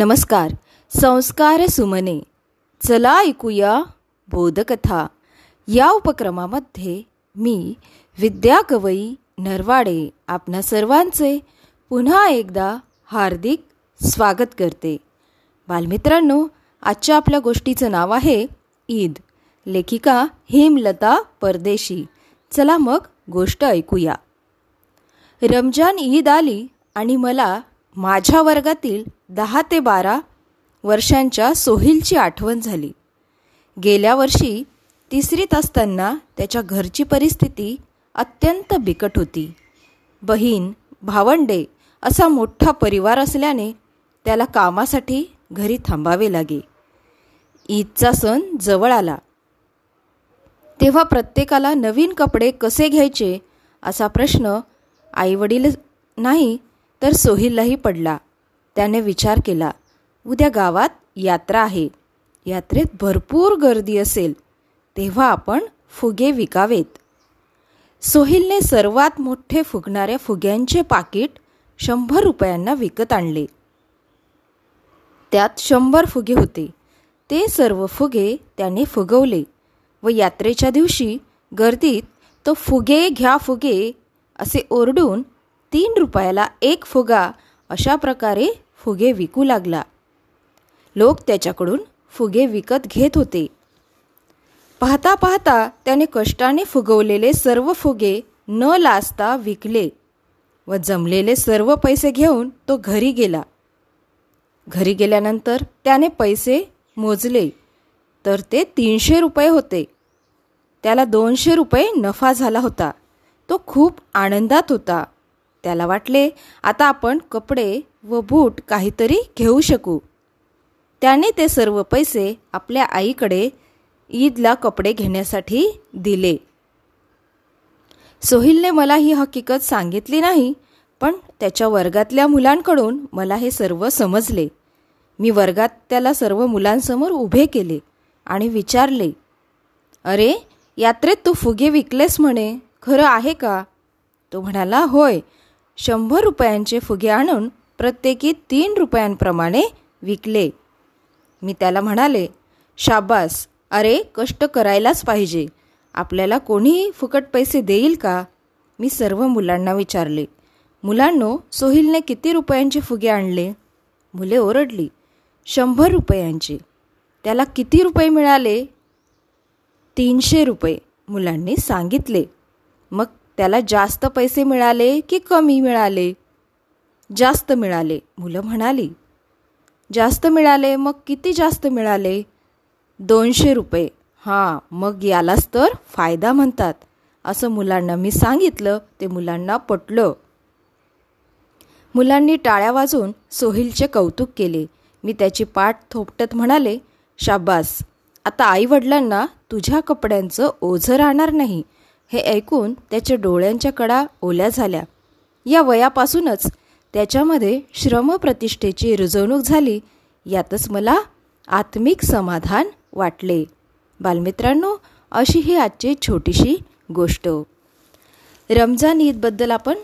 नमस्कार. संस्कार सुमने. चला ऐकूया बोधकथा. या उपक्रमामध्ये मी विद्या कवई नरवाडे आपणा सर्वांचे पुन्हा एकदा हार्दिक स्वागत करते. बालमित्रांनो आजच्या आपल्या गोष्टीचं नाव आहे ईद. लेखिका हेमलता परदेशी. चला मग गोष्ट ऐकूया. रमजान ईद आली आणि मला माझ्या वर्गातील दहा ते बारा वर्षांच्या सोहिलची आठवण झाली. गेल्या वर्षी तिसरीत असताना त्याच्या घरची परिस्थिती अत्यंत बिकट होती. बहीण भावंडे असा मोठा परिवार असल्याने त्याला कामासाठी घरी थांबावे लागे. ईदचा सण जवळ आला. तेव्हा प्रत्येकाला नवीन कपडे कसे घ्यायचे असा प्रश्न आईवडील नाही तर सोहिललाही पडला. त्याने विचार केला उद्या गावात यात्रा आहे. यात्रेत भरपूर गर्दी असेल. तेव्हा आपण फुगे विकावेत. सोहिलने सर्वात मोठे फुगणाऱ्या फुग्यांचे पाकिट शंभर रुपयांना विकत आणले. त्यात शंभर फुगे होते. ते सर्व फुगे त्याने फुगवले व यात्रेच्या दिवशी गर्दीत तो फुगे घ्या फुगे असे ओरडून तीन रुपयाला एक फुगा अशा प्रकारे फुगे विकू लागला. लोक त्याच्याकडून फुगे विकत घेत होते. पाहता पाहता त्याने कष्टाने फुगवलेले सर्व फुगे न लाजता विकले व जमलेले सर्व पैसे घेऊन तो घरी गेला. घरी गेल्यानंतर त्याने पैसे मोजले. तर ते तीनशे रुपये होते. त्याला दोनशे रुपये नफा झाला होता. तो खूप आनंदात होता. त्याला वाटले आता आपण कपडे व बूट काहीतरी घेऊ शकू. त्याने ते सर्व पैसे आपल्या आईकडे ईदला कपडे घेण्यासाठी दिले. सोहिलने मला ही हकीकत सांगितली नाही पण त्याच्या वर्गातल्या मुलांकडून मला हे सर्व समजले. मी वर्गात त्याला सर्व मुलांसमोर उभे केले आणि विचारले अरे यात्रेत तू फुगे विकलेस म्हणे खरं आहे का? तो म्हणाला होय शंभर रुपयांचे फुगे आणून प्रत्येकी तीन रुपयांप्रमाणे विकले. मी त्याला म्हणाले शाबास अरे कष्ट करायलाच पाहिजे. आपल्याला कोणीही फुकट पैसे देईल का? मी सर्व मुलांना विचारले मुलांनो सोहिलने किती रुपयांचे फुगे आणले? मुले ओरडली शंभर रुपयांचे. त्याला किती रुपये मिळाले? तीनशे रुपये मुलांनी सांगितले. मग त्याला जास्त पैसे मिळाले की कमी मिळाले? जास्त मिळाले. मुलं म्हणाली जास्त मिळाले मग किती जास्त मिळाले? दोनशे रुपये. हां मग यालाच तर फायदा म्हणतात. असं मुलांना मी सांगितलं. ते मुलांना पटलं. मुलांनी टाळ्या वाजून सोहिलचे कौतुक केले. मी त्याची पाठ थोपटत म्हणाले शाबास. आता आईवडिलांना तुझ्या कपड्यांचं ओझं राहणार नाही. हे ऐकून त्याच्या डोळ्यांच्या कडा ओल्या झाल्या. या वयापासूनच त्याच्यामध्ये श्रमप्रतिष्ठेची रुजवणूक झाली. यातच मला आत्मिक समाधान वाटले. बालमित्रांनो अशी ही आजची छोटीशी गोष्ट. रमजान ईदबद्दल आपण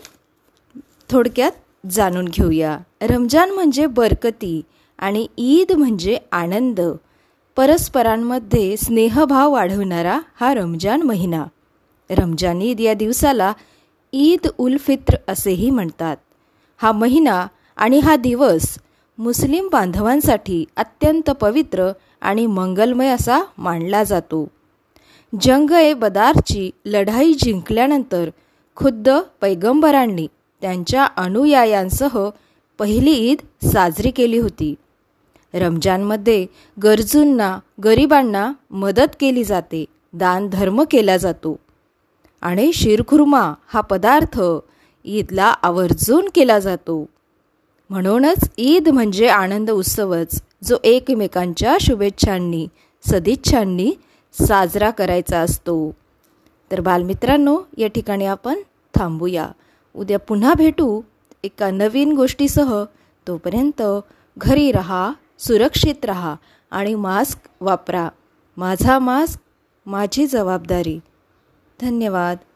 थोडक्यात जाणून घेऊया. रमजान म्हणजे बरकती आणि ईद म्हणजे आनंद. परस्परांमध्ये स्नेहभाव वाढवणारा हा रमजान महिना. रमजान ईद या दिवसाला ईद उल फित्र असेही म्हणतात. हा महिना आणि हा दिवस मुस्लिम बांधवांसाठी अत्यंत पवित्र आणि मंगलमय असा मानला जातो. जंग ए बदारची लढाई जिंकल्यानंतर खुद्द पैगंबरांनी त्यांच्या अनुयायांसह पहिली ईद साजरी केली होती. रमजानमध्ये गरजूंना गरिबांना मदत केली जाते दान धर्म केला जातो. आणि शिरखुर्मा हा पदार्थ ईदला आवर्जून केला जातो. म्हणूनच ईद म्हणजे आनंद उत्सवच जो एकमेकांच्या शुभेच्छांनी सदिच्छांनी साजरा करायचा असतो. तर बालमित्रांनो या ठिकाणी आपण थांबूया. उद्या पुन्हा भेटू एका नवीन गोष्टीसह. तोपर्यंत घरी रहा सुरक्षित रहा आणि मास्क वापरा. माझा मास्क माझी जबाबदारी. धन्यवाद.